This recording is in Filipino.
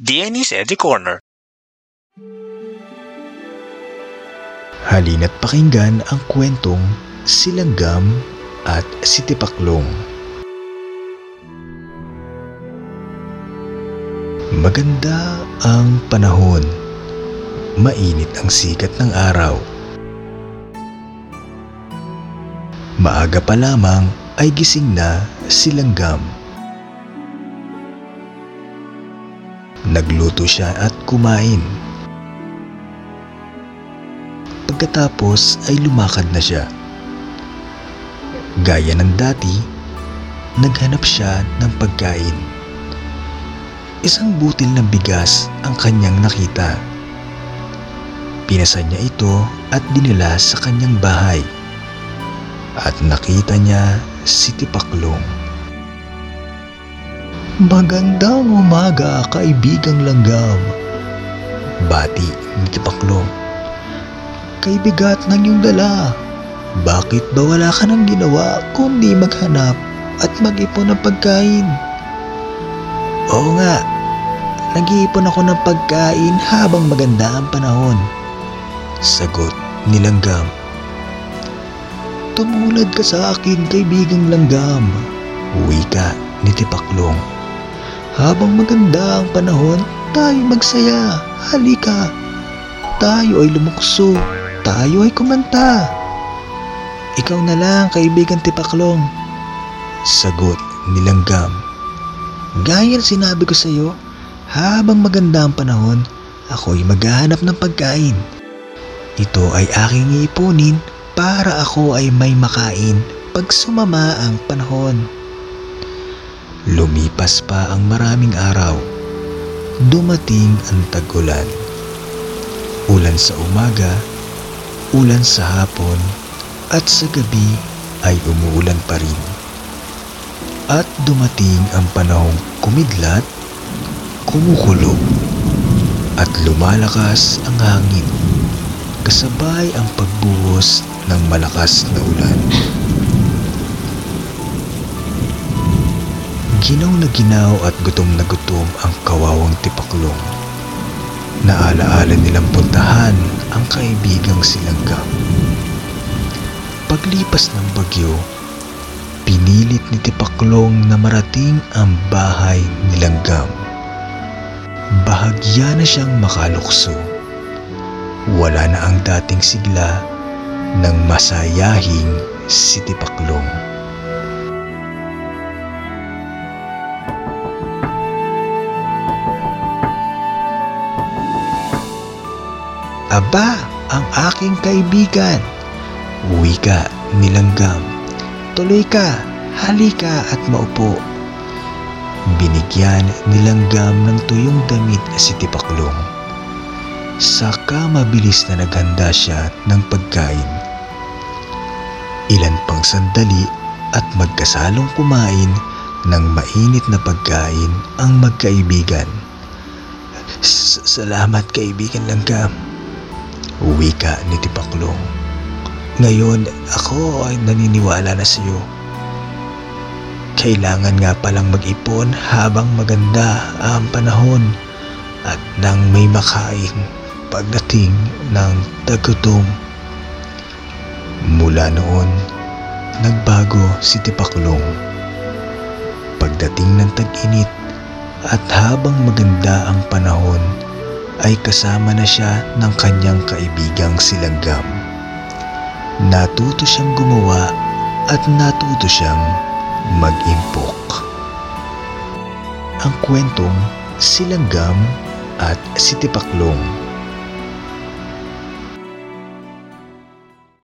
DNA's Eddie Corner. Halina't pakinggan ang kwentong Silanggam at si Tipaklong. Maganda ang panahon. Mainit ang sikat ng araw. Maaga pa lamang ay gising na si Langgam. Nagluto siya at kumain. Pagkatapos ay lumakad na siya. Gaya ng dati, naghanap siya ng pagkain. Isang butil ng bigas ang kanyang nakita. Pinasan niya ito at dinala sa kanyang bahay. At nakita niya si Tipaklong. Magandang umaga, kaibigang langgam. Bati ni Tipaklong. Kaibigat ng iyong dala. Bakit ba wala ka nang ginawa kundi maghanap at mag-ipon ng pagkain? Oo nga, nag-iipon ako ng pagkain habang maganda ang panahon. Sagot ni Langgam. Tumulad ka sa akin, kaibigang Langgam. Wika ni Tipaklong. Habang maganda ang panahon, tayo magsaya. Halika. Tayo ay lumukso. Tayo ay kumanta. Ikaw na lang, kaibigan Tipaklong. Sagot ni Langgam. Gaya sinabi ko sa iyo, habang maganda ang panahon, ako'y maghahanap ng pagkain. Ito ay aking iipunin para ako ay may makain pag sumama ang panahon. Lumipas pa ang maraming araw. Dumating ang tagulan. Ulan sa umaga, ulan sa hapon, at sa gabi ay umuulan pa rin. At dumating ang panahong kumidlat, kumukulo, at lumalakas ang hangin kasabay ang pagbuhos ng malakas na ulan. Ginaw na ginaw at gutom na gutom ang kawawang tipaklong. Naalaala nilang puntahan ang kaibigang silanggam. Paglipas ng bagyo, pinilit ni Tipaklong na marating ang bahay ni Langgam. Bahagya na siyang makalukso. Wala na ang dating sigla ng masayahing si Tipaklong. Aba, ang aking kaibigan. Wika ni Langgam. Tuloy ka, halika at maupo. Binigyan ni Langgam ng tuyong damit si Tipaklong. Saka mabilis na naghanda siya ng pagkain. Ilan pang sandali at magkasalong kumain ng mainit na pagkain ang magkaibigan. Salamat kaibigan Langgam. Wika ni Tipaklong. Ngayon, ako ay naniniwala na sa iyo. Kailangan nga palang mag-ipon habang maganda ang panahon at nang may makain pagdating ng tagutom. Mula noon, nagbago si Tipaklong. Pagdating ng tag-init at habang maganda ang panahon, ay kasama na siya ng kanyang kaibigang silanggam. Natuto siyang gumawa at natuto siyang mag-impok. Ang kwentong Silanggam at si Tipaklong